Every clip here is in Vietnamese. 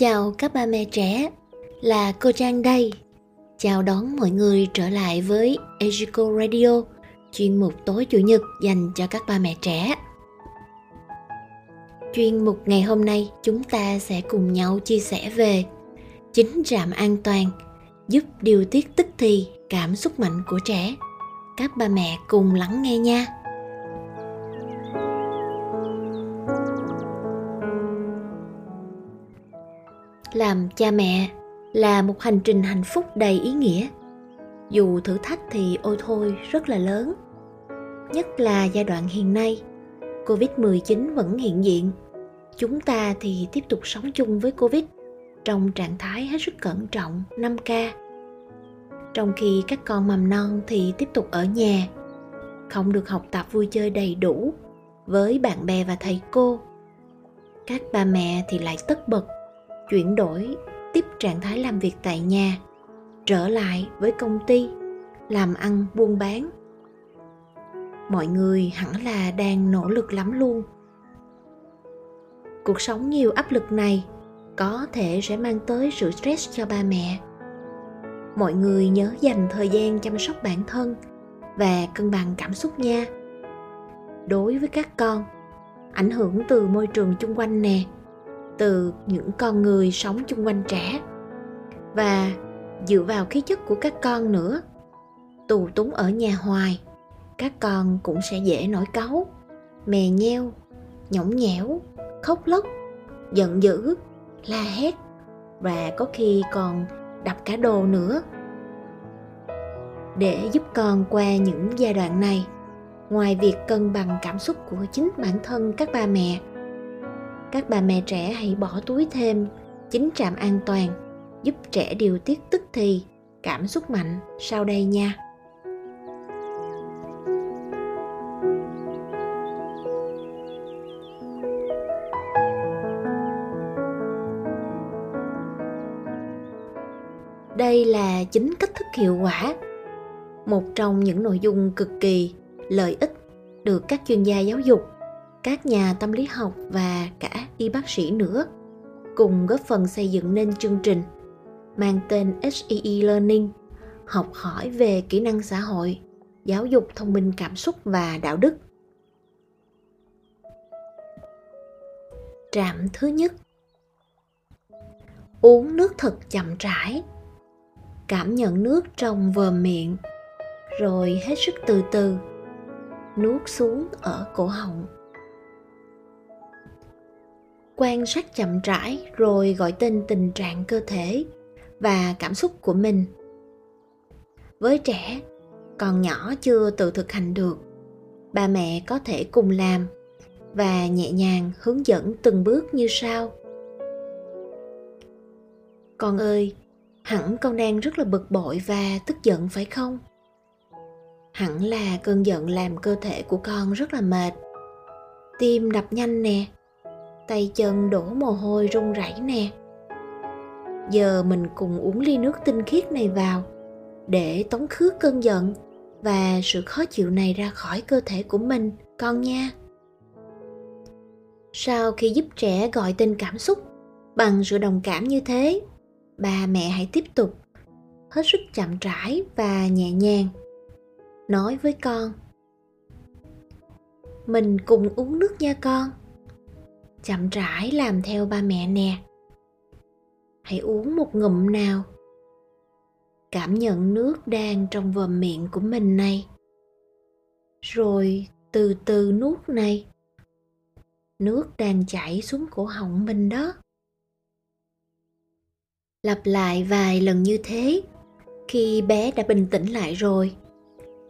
Chào các ba mẹ trẻ, là cô Trang đây. Chào đón mọi người trở lại với Ejico Radio, chuyên mục tối chủ nhật dành cho các ba mẹ trẻ. Chuyên mục ngày hôm nay chúng ta sẽ cùng nhau chia sẻ về chính trạm an toàn giúp điều tiết tức thì cảm xúc mạnh của trẻ. Các ba mẹ cùng lắng nghe nha. Làm cha mẹ là một hành trình hạnh phúc đầy ý nghĩa dù thử thách thì ôi thôi rất là lớn nhất là giai đoạn hiện nay covid-19 vẫn hiện diện chúng ta thì tiếp tục sống chung với covid trong trạng thái hết sức cẩn trọng 5K. Trong khi các con mầm non thì tiếp tục ở nhà, không được học tập vui chơi đầy đủ với bạn bè và thầy cô. Các bà mẹ thì lại tất bật chuyển đổi, tiếp trạng thái làm việc tại nhà, trở lại với công ty, làm ăn, buôn bán. Mọi người hẳn là đang nỗ lực lắm luôn. Cuộc sống nhiều áp lực này có thể sẽ mang tới sự stress cho ba mẹ. Mọi người nhớ dành thời gian chăm sóc bản thân và cân bằng cảm xúc nha. Đối với các con, ảnh hưởng từ môi trường chung quanh nè từ những con người sống chung quanh trẻ và dựa vào khí chất của các con nữa. Tù túng ở nhà hoài, các con cũng sẽ dễ nổi cáu, mè nheo, nhõng nhẽo, khóc lóc, giận dữ, la hét và có khi còn đập cả đồ nữa. Để giúp con qua những giai đoạn này, ngoài việc cân bằng cảm xúc của chính bản thân các ba mẹ các bà mẹ trẻ hãy bỏ túi thêm. Chính trạm an toàn giúp trẻ điều tiết tức thì, cảm xúc mạnh sau đây nha. Đây là chính cách thức hiệu quả, một trong những nội dung cực kỳ lợi ích được các chuyên gia giáo dục các nhà tâm lý học và cả y bác sĩ nữa cùng góp phần xây dựng nên chương trình mang tên SEE Learning, học hỏi về kỹ năng xã hội, giáo dục thông minh cảm xúc và đạo đức. Trạm thứ nhất. Uống nước thật chậm rãi. Cảm nhận nước trong vòm miệng Rồi hết sức từ từ. Nuốt xuống ở cổ họng quan sát chậm rãi rồi gọi tên tình trạng cơ thể và cảm xúc của mình. Với trẻ còn nhỏ chưa tự thực hành được. Ba mẹ có thể cùng làm và nhẹ nhàng hướng dẫn từng bước như sau. Con ơi, hẳn con đang rất là bực bội và tức giận phải không? Hẳn là cơn giận làm cơ thể của con rất là mệt. Tim đập nhanh nè tay chân đổ mồ hôi run rẩy nè. Giờ mình cùng uống ly nước tinh khiết này vào, để tống khứ cơn giận và sự khó chịu này ra khỏi cơ thể của mình, con nha. Sau khi giúp trẻ gọi tên cảm xúc bằng sự đồng cảm như thế bà mẹ hãy tiếp tục, hết sức chậm rãi và nhẹ nhàng, nói với con. Mình cùng uống nước nha con chậm rãi làm theo ba mẹ nè. Hãy uống một ngụm nào. Cảm nhận nước đang trong vòm miệng của mình này. Rồi từ từ nuốt này. Nước đang chảy xuống cổ họng mình đó. Lặp lại vài lần như thế, khi bé đã bình tĩnh lại rồi,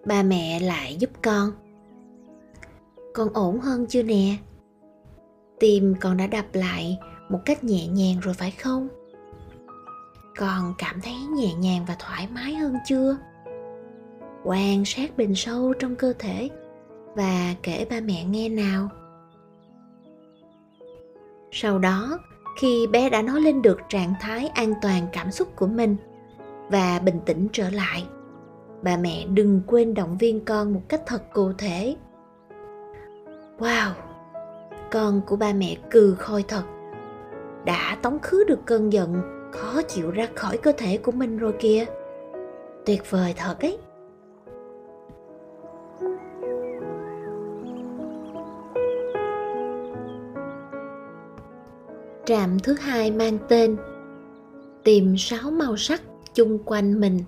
ba mẹ lại giúp con. Con ổn hơn chưa nè? Tim con đã đập lại một cách nhẹ nhàng rồi phải không? Con cảm thấy nhẹ nhàng và thoải mái hơn chưa? Quan sát bình sâu trong cơ thể và kể ba mẹ nghe nào. Sau đó, khi bé đã nói lên được trạng thái an toàn cảm xúc của mình và bình tĩnh trở lại bà mẹ đừng quên động viên con một cách thật cụ thể. Wow! Con của ba mẹ cừ khôi thật. Đã tống khứ được cơn giận, khó chịu ra khỏi cơ thể của mình rồi kìa. Tuyệt vời thật ấy. Trạm thứ hai mang tên tìm sáu màu sắc chung quanh mình.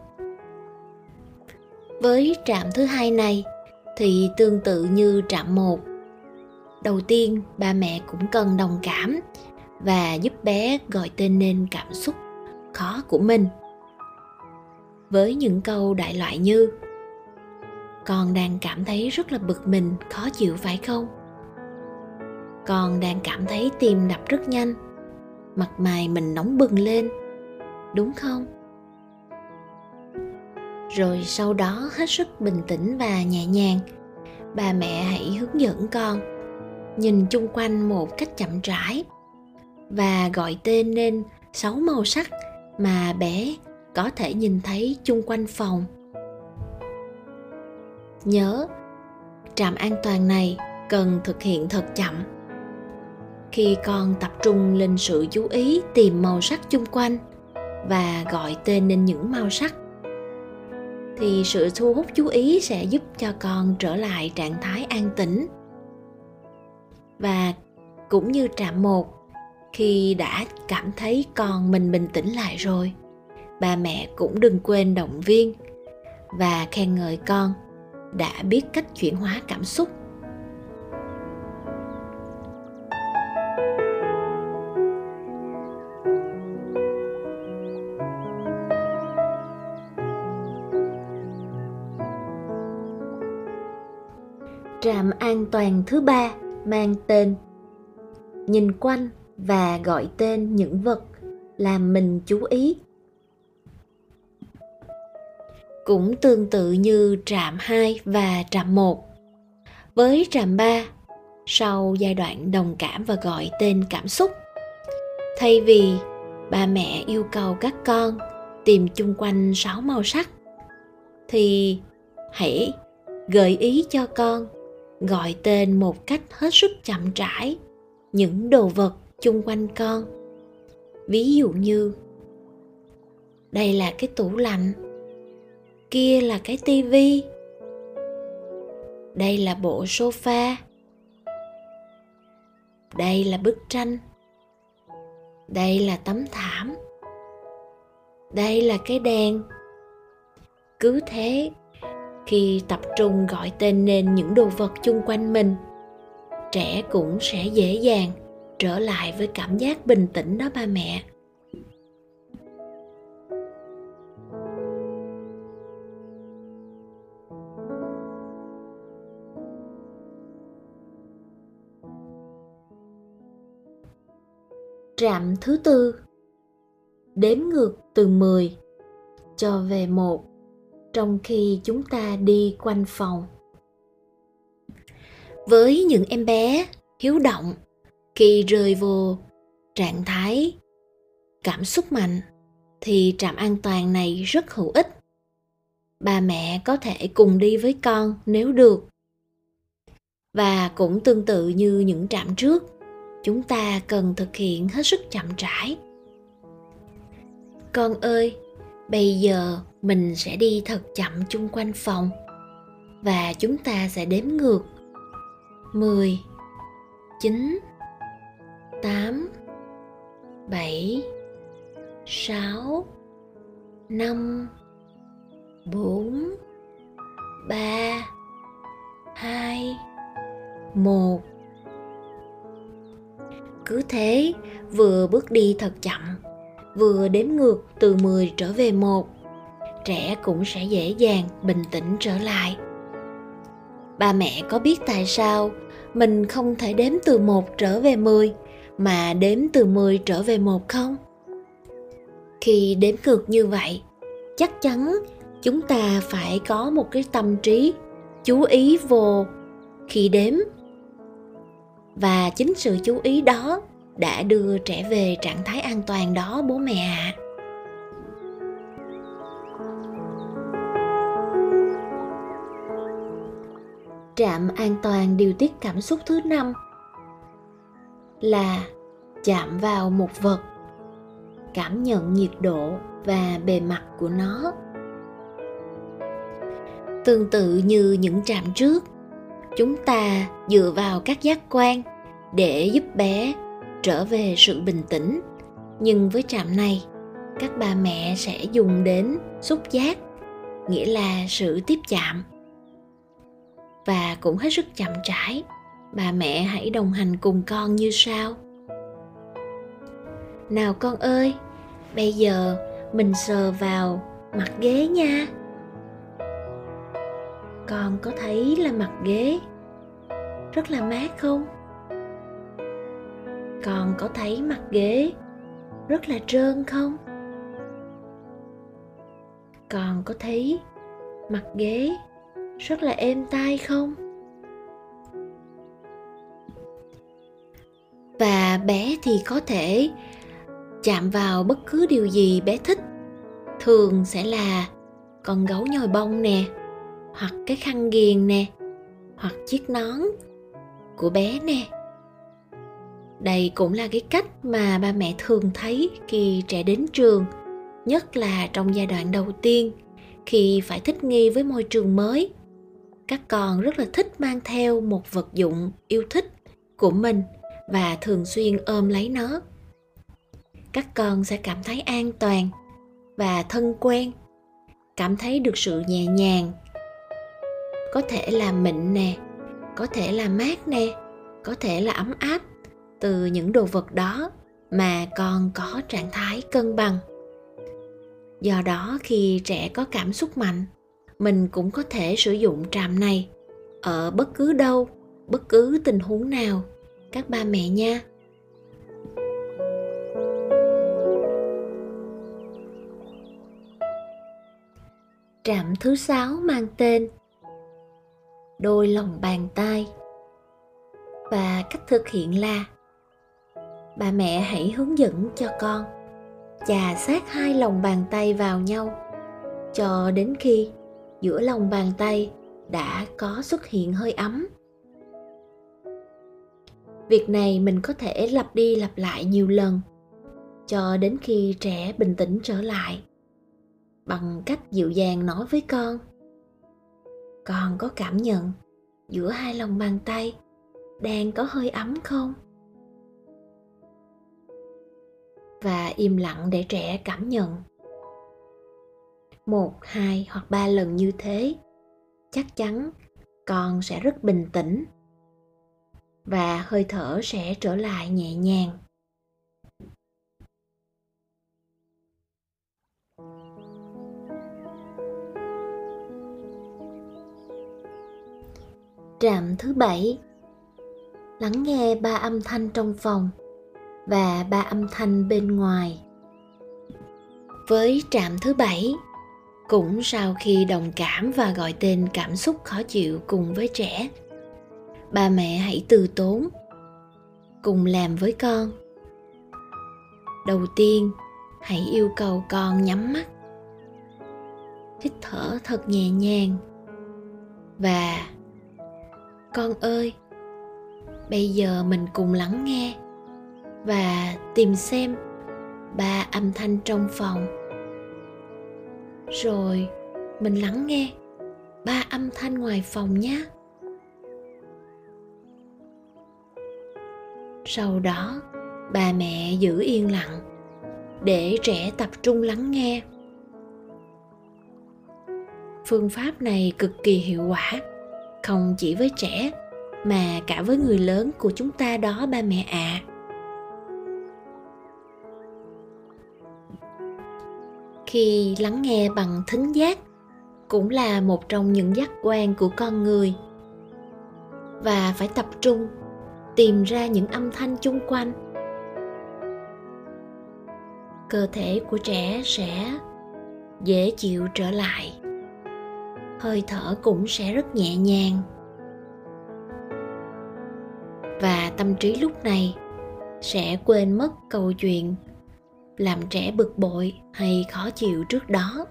Với trạm thứ hai này, thì tương tự như trạm một đầu tiên, ba mẹ cũng cần đồng cảm và giúp bé gọi tên nên cảm xúc khó của mình. Với những câu đại loại như, con đang cảm thấy rất là bực mình, khó chịu phải không? Con đang cảm thấy tim đập rất nhanh, mặt mày mình nóng bừng lên, đúng không? Rồi sau đó hết sức bình tĩnh và nhẹ nhàng bà mẹ hãy hướng dẫn con nhìn chung quanh một cách chậm rãi và gọi tên nên sáu màu sắc mà bé có thể nhìn thấy chung quanh phòng. Nhớ, trạm an toàn này cần thực hiện thật chậm. Khi con tập trung lên sự chú ý tìm màu sắc chung quanh và gọi tên lên những màu sắc, thì sự thu hút chú ý sẽ giúp cho con trở lại trạng thái an tĩnh và cũng như trạm một, khi đã cảm thấy con mình bình tĩnh lại rồi, ba mẹ cũng đừng quên động viên và khen ngợi con đã biết cách chuyển hóa cảm xúc. Trạm an toàn thứ ba mang tên nhìn quanh và gọi tên những vật làm mình chú ý cũng tương tự như trạm 2 và trạm 1. Với trạm 3, sau giai đoạn đồng cảm và gọi tên cảm xúc, thay vì ba mẹ yêu cầu các con tìm chung quanh sáu màu sắc thì hãy gợi ý cho con gọi tên một cách hết sức chậm rãi những đồ vật chung quanh con. Ví dụ như, đây là cái tủ lạnh, kia là cái tivi, đây là bộ sofa, đây là bức tranh, đây là tấm thảm, đây là cái đèn. Cứ thế khi tập trung gọi tên nên những đồ vật chung quanh mình. Trẻ cũng sẽ dễ dàng trở lại với cảm giác bình tĩnh đó ba mẹ. Trạm thứ tư. Đếm ngược từ 10 cho về một trong khi chúng ta đi quanh phòng. Với những em bé hiếu động khi rơi vô trạng thái cảm xúc mạnh thì trạm an toàn này rất hữu ích. Bà mẹ có thể cùng đi với con nếu được. Và cũng tương tự như những trạm trước, chúng ta cần thực hiện hết sức chậm rãi con ơi bây giờ mình sẽ đi thật chậm chung quanh phòng và chúng ta sẽ đếm ngược. 10 9 8 7 6 5 4 3 2 1 cứ thế, vừa bước đi thật chậm, vừa đếm ngược từ 10 trở về một, trẻ cũng sẽ dễ dàng bình tĩnh trở lại. Ba mẹ có biết tại sao mình không thể đếm từ 1 trở về 10 mà đếm từ 10 trở về 1 không? Khi đếm ngược như vậy, chắc chắn chúng ta phải có một cái tâm trí chú ý vô khi đếm và chính sự chú ý đó đã đưa trẻ về trạng thái an toàn đó bố mẹ ạ à. trạm an toàn điều tiết cảm xúc thứ năm là chạm vào một vật, cảm nhận nhiệt độ và bề mặt của nó tương tự như những trạm trước, chúng ta dựa vào các giác quan để giúp bé trở về sự bình tĩnh. Nhưng với trạm này, các bà mẹ sẽ dùng đến xúc giác, nghĩa là sự tiếp chạm. Và cũng hết sức chậm rãi bà mẹ hãy đồng hành cùng con như sau. Nào con ơi, bây giờ mình sờ vào mặt ghế nha. Con có thấy là mặt ghế rất là mát không? Con có thấy mặt ghế rất là trơn không? Con có thấy mặt ghế rất là êm tai không? Và bé thì có thể chạm vào bất cứ điều gì bé thích. Thường sẽ là con gấu nhồi bông nè, hoặc cái khăn ghiền nè, hoặc chiếc nón của bé nè đây cũng là cái cách mà ba mẹ thường thấy khi trẻ đến trường, nhất là trong giai đoạn đầu tiên, khi phải thích nghi với môi trường mới. Các con rất là thích mang theo một vật dụng yêu thích của mình và thường xuyên ôm lấy nó. Các con sẽ cảm thấy an toàn và thân quen, cảm thấy được sự nhẹ nhàng, có thể là mịn nè, có thể là mát nè, có thể là ấm áp từ những đồ vật đó mà con có trạng thái cân bằng. Do đó khi trẻ có cảm xúc mạnh, mình cũng có thể sử dụng trạm này ở bất cứ đâu, bất cứ tình huống nào. Các ba mẹ nha. Trạm thứ sáu mang tên đôi lòng bàn tay. Và cách thực hiện là bà mẹ hãy hướng dẫn cho con. Chà sát hai lòng bàn tay vào nhau. Cho đến khi giữa lòng bàn tay đã có xuất hiện hơi ấm. Việc này mình có thể lặp đi lặp lại nhiều lần, cho đến khi trẻ bình tĩnh trở lại. Bằng cách dịu dàng nói với con. Con có cảm nhận giữa hai lòng bàn tay đang có hơi ấm không? Và im lặng để trẻ cảm nhận. Một, hai hoặc ba lần như thế, chắc chắn con sẽ rất bình tĩnh và hơi thở sẽ trở lại nhẹ nhàng. Trạm thứ bảy. Lắng nghe ba âm thanh trong phòng và ba âm thanh bên ngoài. Với trạm thứ bảy, cũng sau khi đồng cảm và gọi tên cảm xúc khó chịu cùng với trẻ, ba mẹ hãy từ tốn, cùng làm với con. Đầu tiên, hãy yêu cầu con nhắm mắt. Hít thở thật nhẹ nhàng và con ơi bây giờ mình cùng lắng nghe và tìm xem ba âm thanh trong phòng. Rồi, mình lắng nghe ba âm thanh ngoài phòng nhé. Sau đó bà mẹ giữ yên lặng để trẻ tập trung lắng nghe. Phương pháp này cực kỳ hiệu quả, không chỉ với trẻ mà cả với người lớn của chúng ta đó ba mẹ ạ. à. Khi lắng nghe bằng thính giác cũng là một trong những giác quan của con người. Và phải tập trung, tìm ra những âm thanh chung quanh. Cơ thể của trẻ sẽ dễ chịu trở lại. Hơi thở cũng sẽ rất nhẹ nhàng. Và tâm trí lúc này sẽ quên mất câu chuyện làm trẻ bực bội hay khó chịu trước đó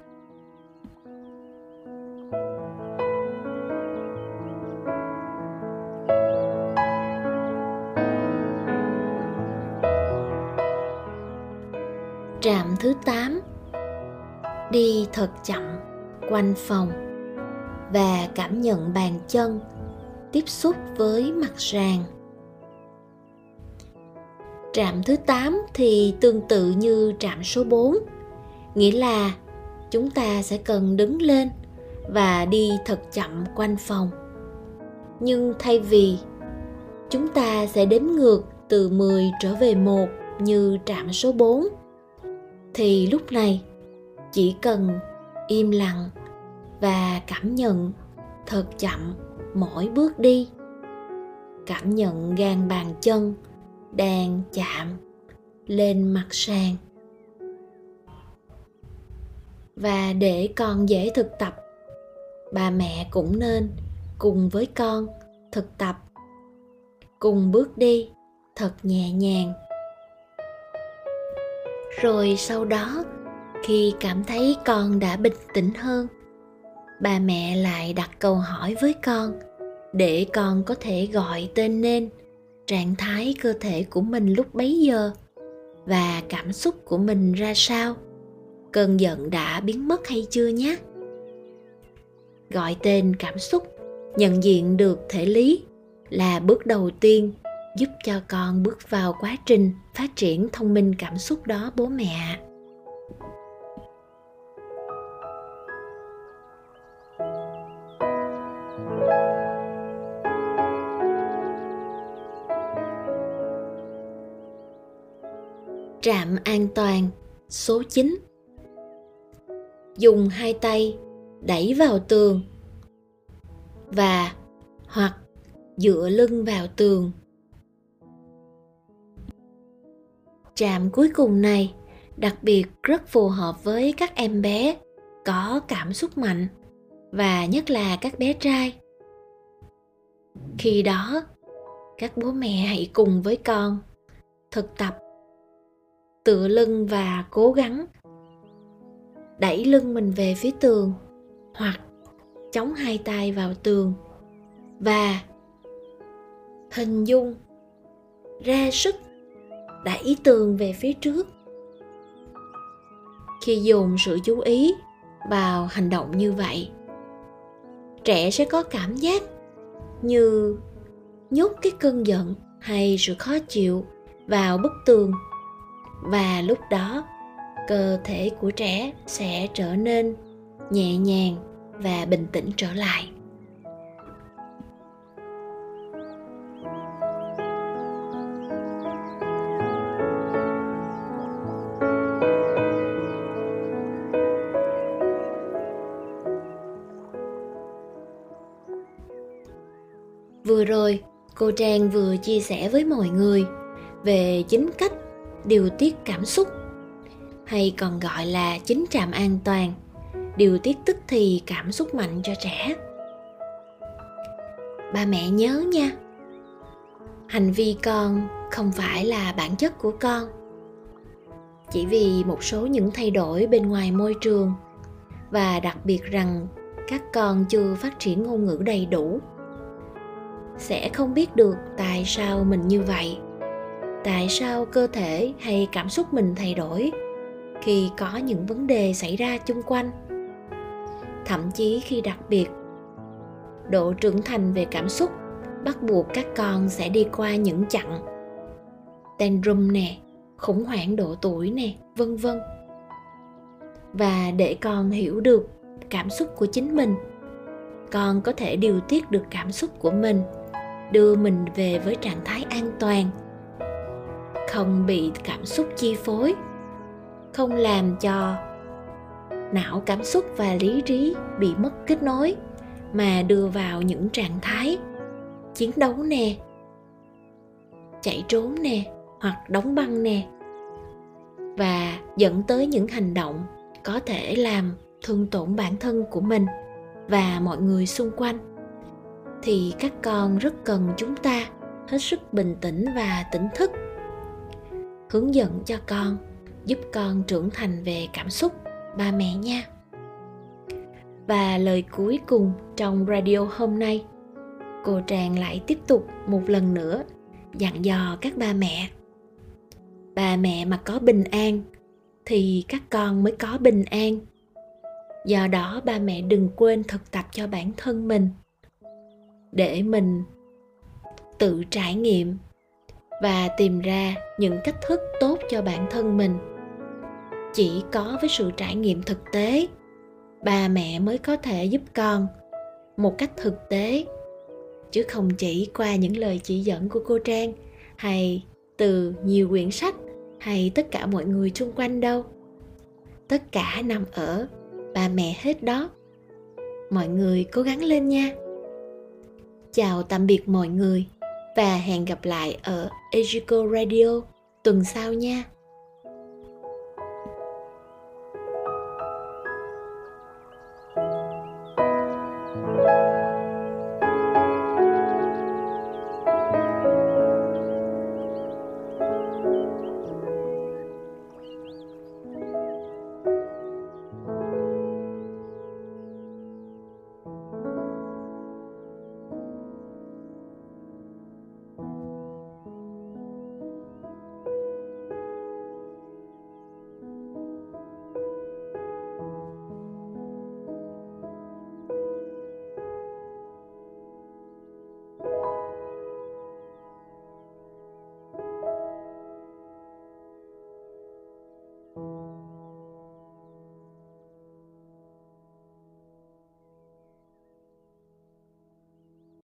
Trạm thứ 8 Đi thật chậm, quanh phòng, và cảm nhận bàn chân tiếp xúc với mặt sàn. Trạm thứ 8 thì tương tự như trạm số 4, nghĩa là chúng ta sẽ cần đứng lên và đi thật chậm quanh phòng. Nhưng thay vì chúng ta sẽ đếm ngược từ 10 trở về 1 như trạm số 4 thì lúc này chỉ cần im lặng và cảm nhận thật chậm mỗi bước đi cảm nhận gan bàn chân đang chạm lên mặt sàn. Và để con dễ thực tập, bà mẹ cũng nên cùng với con thực tập, cùng bước đi thật nhẹ nhàng. Rồi sau đó, khi cảm thấy con đã bình tĩnh hơn, bà mẹ lại đặt câu hỏi với con để con có thể gọi tên nên trạng thái cơ thể của mình lúc bấy giờ và cảm xúc của mình ra sao? Cơn giận đã biến mất hay chưa nhé? Gọi tên cảm xúc, nhận diện được thể lý là bước đầu tiên giúp cho con bước vào quá trình phát triển thông minh cảm xúc đó bố mẹ Trạm an toàn số 9 Dùng hai tay đẩy vào tường và hoặc dựa lưng vào tường. Trạm cuối cùng này đặc biệt rất phù hợp với các em bé có cảm xúc mạnh và nhất là các bé trai. Khi đó, các bố mẹ hãy cùng với con thực tập tựa lưng và cố gắng đẩy lưng mình về phía tường hoặc chống hai tay vào tường. Và hình dung ra sức đẩy tường về phía trước. Khi dồn sự chú ý vào hành động như vậy, trẻ sẽ có cảm giác như nhốt cái cơn giận hay sự khó chịu vào bức tường và lúc đó, cơ thể của trẻ sẽ trở nên nhẹ nhàng và bình tĩnh trở lại. Vừa rồi, cô trang vừa chia sẻ với mọi người về chính cách điều tiết cảm xúc, hay còn gọi là chính trạm an toàn, điều tiết tức thì cảm xúc mạnh cho trẻ. Ba mẹ nhớ nha, hành vi con không phải là bản chất của con. Chỉ vì một số những thay đổi bên ngoài môi trường, và đặc biệt rằng các con chưa phát triển ngôn ngữ đầy đủ, sẽ không biết được tại sao mình như vậy tại sao cơ thể hay cảm xúc mình thay đổi khi có những vấn đề xảy ra chung quanh? Thậm chí khi đặc biệt, độ trưởng thành về cảm xúc bắt buộc các con sẽ đi qua những chặng tantrum nè, khủng hoảng độ tuổi nè, vân vân. Và để con hiểu được cảm xúc của chính mình, con có thể điều tiết được cảm xúc của mình, đưa mình về với trạng thái an toàn không bị cảm xúc chi phối, không làm cho não cảm xúc và lý trí bị mất kết nối, mà đưa vào những trạng thái chiến đấu nè, chạy trốn nè, hoặc đóng băng nè, và dẫn tới những hành động có thể làm thương tổn bản thân của mình và mọi người xung quanh. Thì các con rất cần chúng ta hết sức bình tĩnh và tỉnh thức hướng dẫn cho con, giúp con trưởng thành về cảm xúc, ba mẹ nha. Và lời cuối cùng trong radio hôm nay, cô tràng lại tiếp tục một lần nữa dặn dò các ba mẹ. Bà mẹ mà có bình an thì các con mới có bình an. Do đó ba mẹ đừng quên thực tập cho bản thân mình, để mình tự trải nghiệm và tìm ra những cách thức tốt cho bản thân mình. Chỉ có với sự trải nghiệm thực tế, bà mẹ mới có thể giúp con một cách thực tế. Chứ không chỉ qua những lời chỉ dẫn của cô trang, hay từ nhiều quyển sách, hay tất cả mọi người xung quanh đâu. Tất cả nằm ở bà mẹ hết đó. Mọi người cố gắng lên nha. Chào tạm biệt mọi người và hẹn gặp lại ở Ejiko Radio tuần sau nha.